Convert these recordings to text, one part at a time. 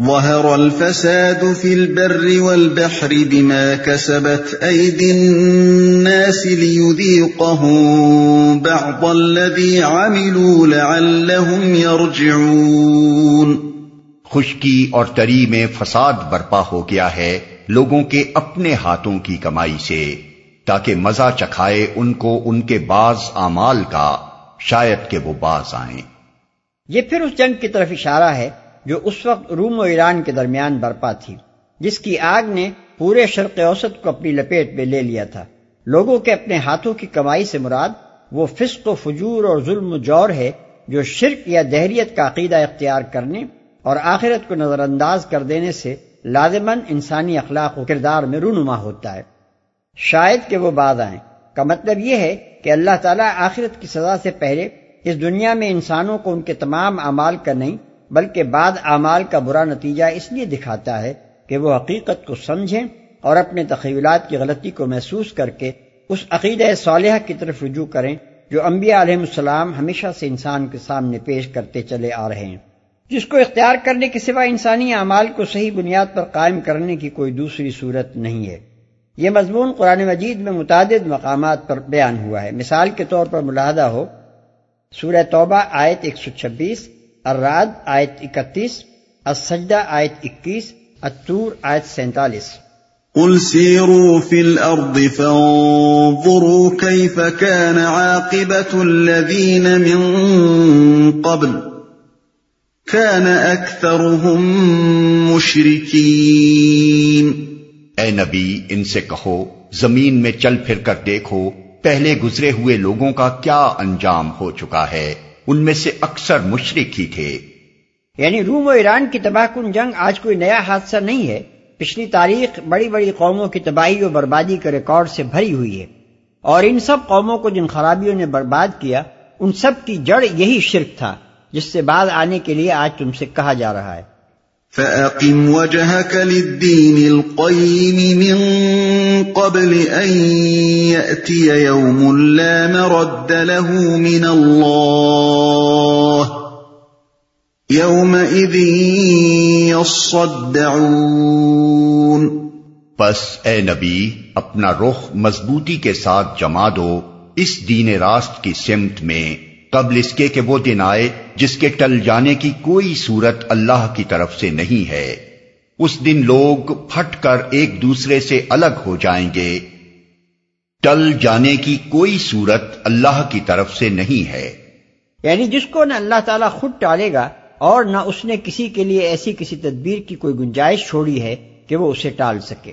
ظهر الفساد في البر والبحر بما كسبت ايدي الناس ليذيقهم بعض الذي عملوا لعلهم يرجعون خشکی اور تری میں فساد برپا ہو گیا ہے لوگوں کے اپنے ہاتھوں کی کمائی سے تاکہ مزہ چکھائے ان کو ان کے بعض اعمال کا شاید کہ وہ باز آئیں۔ یہ پھر اس جنگ کی طرف اشارہ ہے جو اس وقت روم و ایران کے درمیان برپا تھی، جس کی آگ نے پورے شرق اوسط کو اپنی لپیٹ میں لے لیا تھا۔ لوگوں کے اپنے ہاتھوں کی کمائی سے مراد وہ فسق و فجور اور ظلم و جور ہے جو شرک یا دہریت کا عقیدہ اختیار کرنے اور آخرت کو نظر انداز کر دینے سے لازمن انسانی اخلاق و کردار میں رونما ہوتا ہے۔ شاید کہ وہ بعد آئیں۔ کا مطلب یہ ہے کہ اللہ تعالیٰ آخرت کی سزا سے پہلے اس دنیا میں انسانوں کو ان کے تمام اعمال کا نہیں بلکہ بعد اعمال کا برا نتیجہ اس لیے دکھاتا ہے کہ وہ حقیقت کو سمجھیں اور اپنے تخیلات کی غلطی کو محسوس کر کے اس عقیدہ صالحہ کی طرف رجوع کریں جو انبیاء علیہ السلام ہمیشہ سے انسان کے سامنے پیش کرتے چلے آ رہے ہیں۔ جس کو اختیار کرنے کے سوا انسانی اعمال کو صحیح بنیاد پر قائم کرنے کی کوئی دوسری صورت نہیں ہے۔ یہ مضمون قرآن مجید میں متعدد مقامات پر بیان ہوا ہے۔ مثال کے طور پر ملاحدہ ہو، سورہ توبہ آیت 126 الراد آیت اکتیس السجدہ آیت اکیس التور آیت سینتالیس۔ قل سيروا في الأرض فانظروا كيف كان عاقبة الذين من قبل كان أكثرهم مشركين اے نبی ان سے کہو زمین میں چل پھر کر دیکھو پہلے گزرے ہوئے لوگوں کا کیا انجام ہو چکا ہے؟ ان میں سے اکثر مشرق ہی تھے۔ یعنی روم و ایران کی تباہ کن جنگ آج کوئی نیا حادثہ نہیں ہے۔ پچھلی تاریخ بڑی بڑی قوموں کی تباہی و بربادی کے ریکارڈ سے بھری ہوئی ہے۔ اور ان سب قوموں کو جن خرابیوں نے برباد کیا، ان سب کی جڑ یہی شرک تھا، جس سے بعد آنے کے لیے آج تم سے کہا جا رہا ہے۔ فَأَقِمْ وَجْهَكَ لِلدِّينِ الْقَيِّمِ مِنْ قَبْلِ أَنْ يَأْتِيَ يَوْمٌ لَا مَرَدَّ لَهُ مِنَ اللَّهِ يَوْمَئِذٍ يَصَّدَّعُونَ. پس اے نبی، اپنا رخ مضبوطی کے ساتھ جما دو، اس دین راست کی سمت میں، قبل اس کے کہ وہ دن آئے جس کے ٹل جانے کی کوئی صورت اللہ کی طرف سے نہیں ہے، اس دن لوگ پھٹ کر ایک دوسرے سے الگ ہو جائیں گے۔ ٹل جانے کی کوئی صورت اللہ کی طرف سے نہیں ہے۔ یعنی جس کو نہ اللہ تعالیٰ خود ٹالے گا اور نہ اس نے کسی کے لیے ایسی کسی تدبیر کی کوئی گنجائش چھوڑی ہے کہ وہ اسے ٹال سکے۔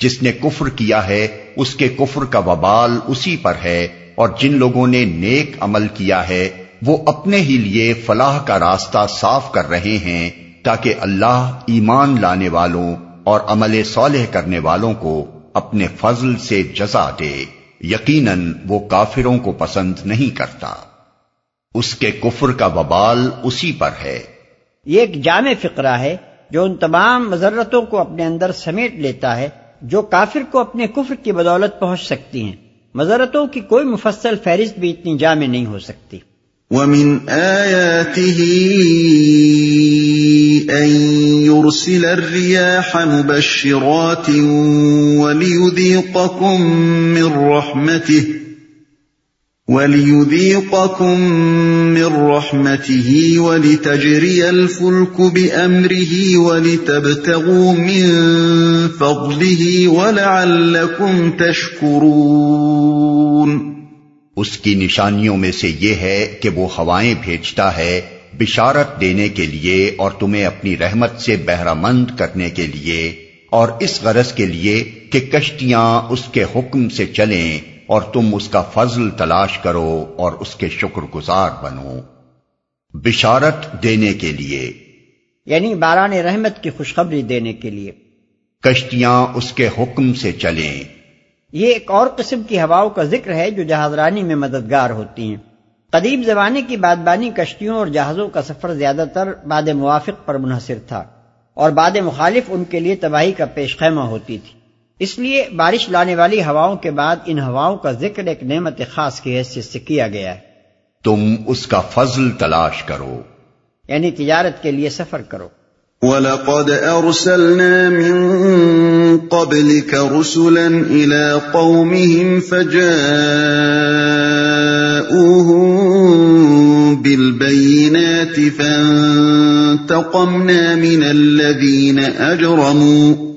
جس نے کفر کیا ہے، اس کے کفر کا وبال اسی پر ہے، اور جن لوگوں نے نیک عمل کیا ہے، وہ اپنے ہی لیے فلاح کا راستہ صاف کر رہے ہیں تاکہ اللہ ایمان لانے والوں اور عمل صالح کرنے والوں کو اپنے فضل سے جزا دے۔ یقیناً وہ کافروں کو پسند نہیں کرتا۔ اس کے کفر کا وبال اسی پر ہے۔ یہ ایک جامع فقرہ ہے جو ان تمام مذرتوں کو اپنے اندر سمیٹ لیتا ہے۔ جو کافر کو اپنے کفر کی بدولت پہنچ سکتی ہیں۔ مذرتوں کی کوئی مفصل فہرست بھی اتنی جامع نہیں ہو سکتی۔ وَمِنْ آيَاتِهِ أَن يُرْسِلَ الرِّيَاحَ مُبَشِّرَاتٍ وَلِيُذِيقَكُم مِّن رَّحْمَتِهِ وَلِيُذِيقَكُم مِّن رَّحْمَتِهِ وَلِتَجْرِيَ الْفُلْكُ بِأَمْرِهِ وَلِتَبْتَغُوا مِن فَضْلِهِ وَلَعَلَّكُمْ تَشْكُرُونَ اس کی نشانیوں میں سے یہ ہے کہ وہ ہوائیں بھیجتا ہے بشارت دینے کے لیے اور تمہیں اپنی رحمت سے بہرہ مند کرنے کے لیے اور اس غرض کے لیے کہ کشتیاں اس کے حکم سے چلیں اور تم اس کا فضل تلاش کرو اور اس کے شکر گزار بنو۔ بشارت دینے کے لیے۔ یعنی باران رحمت کی خوشخبری دینے کے لیے۔ کشتیاں اس کے حکم سے چلیں۔ یہ ایک اور قسم کی ہواؤں کا ذکر ہے جو جہاز رانی میں مددگار ہوتی ہیں۔ قدیم زمانے کی بادبانی کشتیوں اور جہازوں کا سفر زیادہ تر باد موافق پر منحصر تھا اور باد مخالف ان کے لیے تباہی کا پیش خیمہ ہوتی تھی۔ اس لیے بارش لانے والی ہواؤں کے بعد ان ہواؤں کا ذکر ایک نعمت خاص کی حیثیت سے کیا گیا ہے۔ تم اس کا فضل تلاش کرو۔ یعنی تجارت کے لیے سفر کرو۔ وَلَقَدْ أَرْسَلْنَا مِن قَبْلِكَ رُسُلًا إِلَىٰ قَوْمِهِمْ فَجَاءُوهُم بِالْبَيِّنَاتِ فَانتَقَمْنَا مِنَ الَّذِينَ أَجْرَمُوا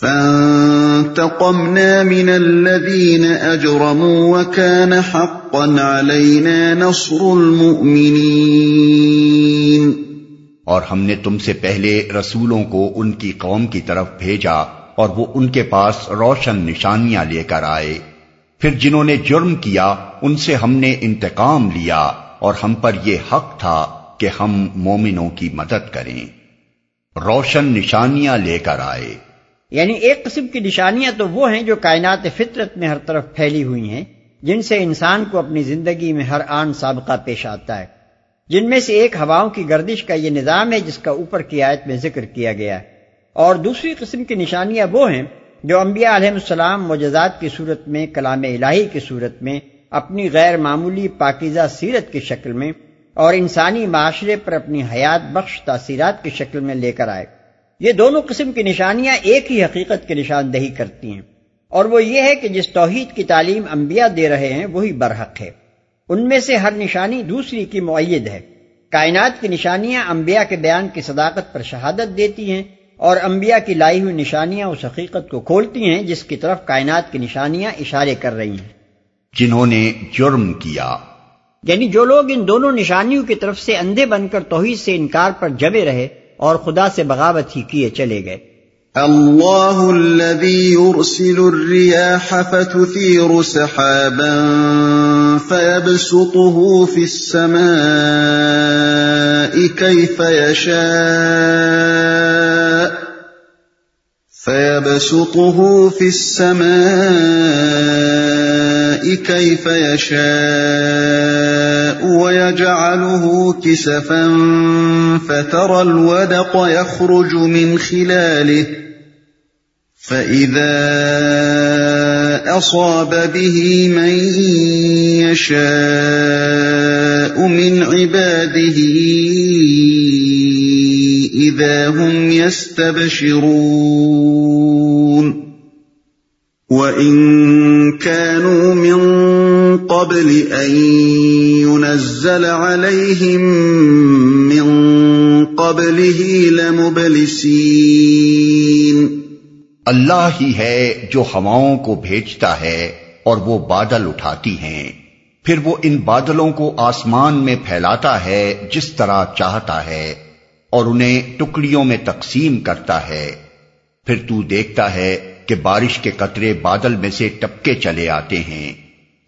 فانتقمنا من الذين اجرموا وكان حقا علينا نصر المؤمنين اور ہم نے تم سے پہلے رسولوں کو ان کی قوم کی طرف بھیجا اور وہ ان کے پاس روشن نشانیاں لے کر آئے۔ پھر جنہوں نے جرم کیا، ان سے ہم نے انتقام لیا اور ہم پر یہ حق تھا کہ ہم مومنوں کی مدد کریں۔ روشن نشانیاں لے کر آئے۔ یعنی ایک قسم کی نشانیاں تو وہ ہیں جو کائنات فطرت میں ہر طرف پھیلی ہوئی ہیں، جن سے انسان کو اپنی زندگی میں ہر آن سابقہ پیش آتا ہے۔ جن میں سے ایک ہواؤں کی گردش کا یہ نظام ہے جس کا اوپر کی آیت میں ذکر کیا گیا۔ ہے اور دوسری قسم کی نشانیاں وہ ہیں جو انبیاء علیہ السلام معجزات کی صورت میں، کلام الہی کی صورت میں، اپنی غیر معمولی پاکیزہ سیرت کی شکل میں اور انسانی معاشرے پر اپنی حیات بخش تاثیرات کی شکل میں لے کر آئے۔ یہ دونوں قسم کی نشانیاں ایک ہی حقیقت کی نشاندہی کرتی ہیں۔ اور وہ یہ ہے کہ جس توحید کی تعلیم انبیاء دے رہے ہیں وہی برحق ہے۔ ان میں سے ہر نشانی دوسری کی معید ہے۔ کائنات کی نشانیاں انبیاء کے بیان کی صداقت پر شہادت دیتی ہیں اور انبیاء کی لائی ہوئی نشانیاں اس حقیقت کو کھولتی ہیں جس کی طرف کائنات کی نشانیاں اشارے کر رہی ہیں۔ جنہوں نے جرم کیا۔ یعنی جو لوگ ان دونوں نشانیوں کی طرف سے اندھے بن کر توحید سے انکار پر جبے رہے اور خدا سے بغاوت ہی کیے چلے گئے۔ الله الذي يرسل الرياح فتثير سحابا فيبسطه في السماء كيف يشاء فيبسطه في السماء كيف يشاء ويجعله كسفا فترى الودق يخرج من خلاله فإذا أصاب به من يشاء من عباده إذا هم يستبشرون وإن كانوا من قبل أن ينزل عليهم من قبله لمبلسين اللہ ہی ہے جو ہواؤں کو بھیجتا ہے اور وہ بادل اٹھاتی ہیں۔ پھر وہ ان بادلوں کو آسمان میں پھیلاتا ہے جس طرح چاہتا ہے اور انہیں ٹکڑیوں میں تقسیم کرتا ہے۔ پھر تو دیکھتا ہے کہ بارش کے قطرے بادل میں سے ٹپکے چلے آتے ہیں۔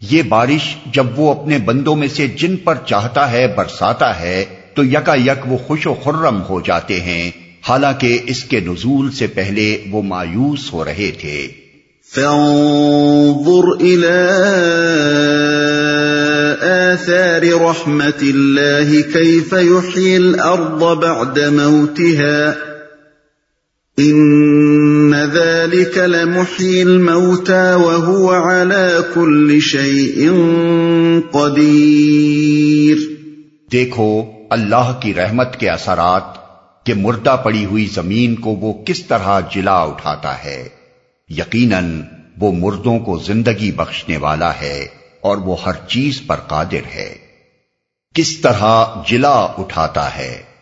یہ بارش جب وہ اپنے بندوں میں سے جن پر چاہتا ہے برساتا ہے، تو یکا یک وہ خوش و خرم ہو جاتے ہیں۔ حالانکہ اس کے نزول سے پہلے وہ مایوس ہو رہے تھے۔ فانظر الى آثار رحمت اللہ كيف يحيي الارض بعد موتها۔ ان ذلك لمحيي الموتى وهو على كل شيء قدير۔ دیکھو، اللہ کی رحمت کے اثرات کہ مردہ پڑی ہوئی زمین کو وہ کس طرح جلا اٹھاتا ہے۔ یقیناً وہ مردوں کو زندگی بخشنے والا ہے اور وہ ہر چیز پر قادر ہے۔ کس طرح جلا اٹھاتا ہے۔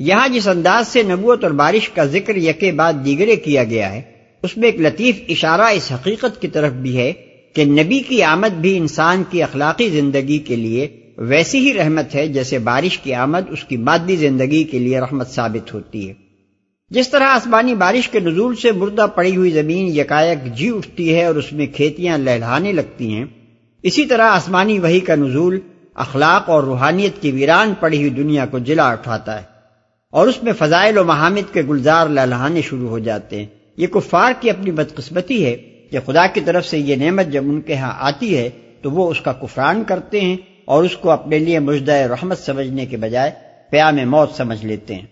یہاں جس انداز سے نبوت اور بارش کا ذکر یکے بعد دیگرے کیا گیا ہے، اس میں ایک لطیف اشارہ اس حقیقت کی طرف بھی ہے کہ نبی کی آمد بھی انسان کی اخلاقی زندگی کے لیے ویسی ہی رحمت ہے جیسے بارش کی آمد اس کی مادی زندگی کے لیے رحمت ثابت ہوتی ہے۔ جس طرح آسمانی بارش کے نزول سے مردہ پڑی ہوئی زمین یکایک جی اٹھتی ہے اور اس میں کھیتیاں لہلانے لگتی ہیں، اسی طرح آسمانی وہی کا نزول اخلاق اور روحانیت کی ویران پڑی ہوئی دنیا کو جلا اٹھاتا ہے۔ اور اس میں فضائل و محامد کے گلزار لہلانے شروع ہو جاتے ہیں۔ یہ کفار کی اپنی بدقسمتی ہے۔ کہ خدا کی طرف سے یہ نعمت جب ان کے ہاں آتی ہے تو وہ اس کا کفران کرتے ہیں اور اس کو اپنے لیے مجدہ رحمت سمجھنے کے بجائے پیام موت سمجھ لیتے ہیں۔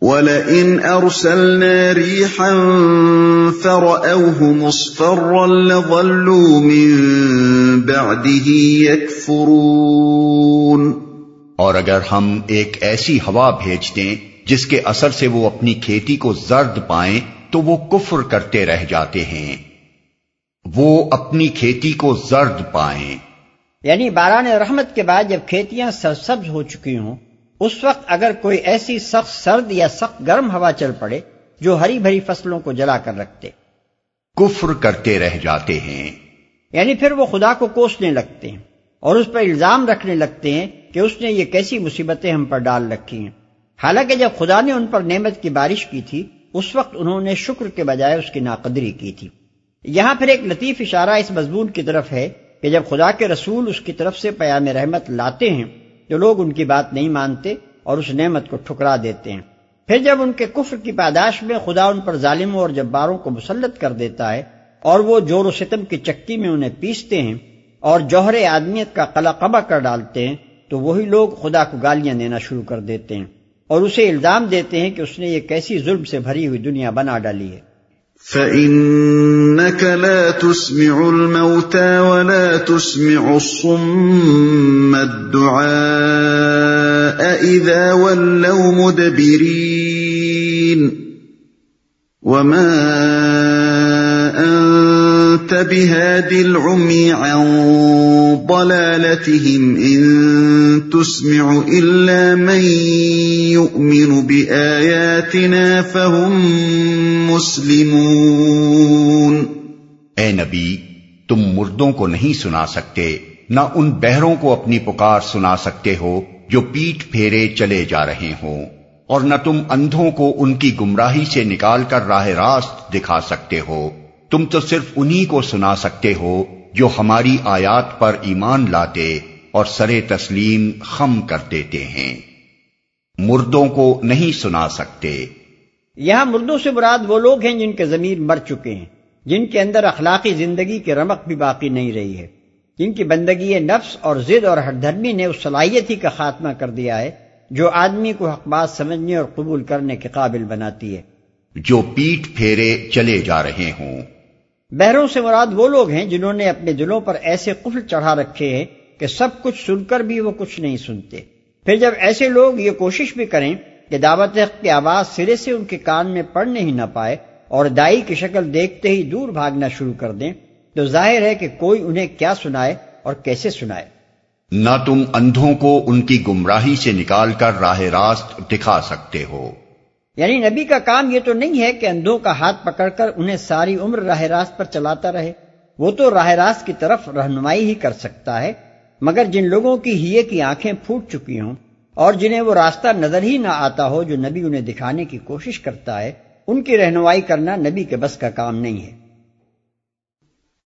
وَلَئِنْ أَرْسَلْنَا رِيحًا فَرَأَوْهُ مُصْفَرًّا لَظَلُّوا مِن بَعْدِهِ يَكْفُرُونَ۔ اور اگر ہم ایک ایسی ہوا بھیج دیں جس کے اثر سے وہ اپنی کھیتی کو زرد پائیں تو وہ کفر کرتے رہ جاتے ہیں۔ وہ اپنی کھیتی کو زرد پائیں۔ یعنی باران رحمت کے بعد جب کھیتیاں سرسبز ہو چکی ہوں اس وقت اگر کوئی ایسی سخت سرد یا سخت گرم ہوا چل پڑے جو ہری بھری فصلوں کو جلا کر رکھتے۔ کفر کرتے رہ جاتے ہیں۔ یعنی پھر وہ خدا کو کوسنے لگتے ہیں اور اس پر الزام رکھنے لگتے ہیں کہ اس نے یہ کیسی مصیبتیں ہم پر ڈال رکھی ہیں۔ حالانکہ جب خدا نے ان پر نعمت کی بارش کی تھی، اس وقت انہوں نے شکر کے بجائے اس کی ناقدری کی تھی۔ یہاں پھر ایک لطیف اشارہ اس مضمون کی طرف ہے کہ جب خدا کے رسول اس کی طرف سے پیام رحمت لاتے ہیں جو لوگ ان کی بات نہیں مانتے اور اس نعمت کو ٹھکرا دیتے ہیں۔ پھر جب ان کے کفر کی پاداش میں خدا ان پر ظالموں اور جباروں کو مسلط کر دیتا ہے اور وہ جور و ستم کی چکی میں انہیں پیستے ہیں اور جوہر آدمیت کا قلع قبا کر ڈالتے ہیں، تو وہی لوگ خدا کو گالیاں دینا شروع کر دیتے ہیں۔ اور اسے الزام دیتے ہیں کہ اس نے یہ کیسی ظلم سے بھری ہوئی دنیا بنا ڈالی ہے۔ فَإِنَّكَ لَا تُسْمِعُ الْمَوْتَى وَلَا تُسْمِعُ الصُّمَّ الدُّعَاءَ إِذَا وَلَّوْ مُدْبِرِينَ وَمَا أَنْتَ بِهَادِ الْعُمْيِ عَنْ ضَلَالَتِهِمْ إِن تُسْمِعُ إِلَّا مَن يُؤْمِنُ بِآيَاتِنَا فَهُمْ مُسْلِمُونَ اے نبی، تم مردوں کو نہیں سنا سکتے، نہ ان بہروں کو اپنی پکار سنا سکتے ہو جو پیٹ پھیرے چلے جا رہے ہوں، اور نہ تم اندھوں کو ان کی گمراہی سے نکال کر راہ راست دکھا سکتے ہو۔ تم تو صرف انہی کو سنا سکتے ہو جو ہماری آیات پر ایمان لاتے اور سرے تسلیم خم کر دیتے ہیں۔ مردوں کو نہیں سنا سکتے۔ یہاں مردوں سے مراد وہ لوگ ہیں جن کے ضمیر مر چکے ہیں جن کے اندر اخلاقی زندگی کی رمق بھی باقی نہیں رہی ہے۔ جن کی بندگی نفس اور ضد اور ہر دھرمی نے اس صلاحیت ہی کا خاتمہ کر دیا ہے جو آدمی کو حق بات سمجھنے اور قبول کرنے کے قابل بناتی ہے۔ جو پیٹ پھیرے چلے جا رہے ہوں۔ بہروں سے مراد وہ لوگ ہیں جنہوں نے اپنے دلوں پر ایسے قفل چڑھا رکھے ہیں کہ سب کچھ سن کر بھی وہ کچھ نہیں سنتے۔ پھر جب ایسے لوگ یہ کوشش بھی کریں کہ دعوت حق کی آواز سرے سے ان کے کان میں پڑنے ہی نہ پائے اور دائی کی شکل دیکھتے ہی دور بھاگنا شروع کر دیں، تو ظاہر ہے کہ کوئی انہیں کیا سنائے اور کیسے سنائے۔ نہ تم اندھوں کو ان کی گمراہی سے نکال کر راہ راست دکھا سکتے ہو۔ یعنی نبی کا کام یہ تو نہیں ہے کہ اندھوں کا ہاتھ پکڑ کر انہیں ساری عمر راہ راست پر چلاتا رہے۔ وہ تو راہ راست کی طرف رہنمائی ہی کر سکتا ہے، مگر جن لوگوں کی ہیے کی آنکھیں پھوٹ چکی ہوں اور جنہیں وہ راستہ نظر ہی نہ آتا ہو جو نبی انہیں دکھانے کی کوشش کرتا ہے، ان کی رہنمائی کرنا نبی کے بس کا کام نہیں ہے۔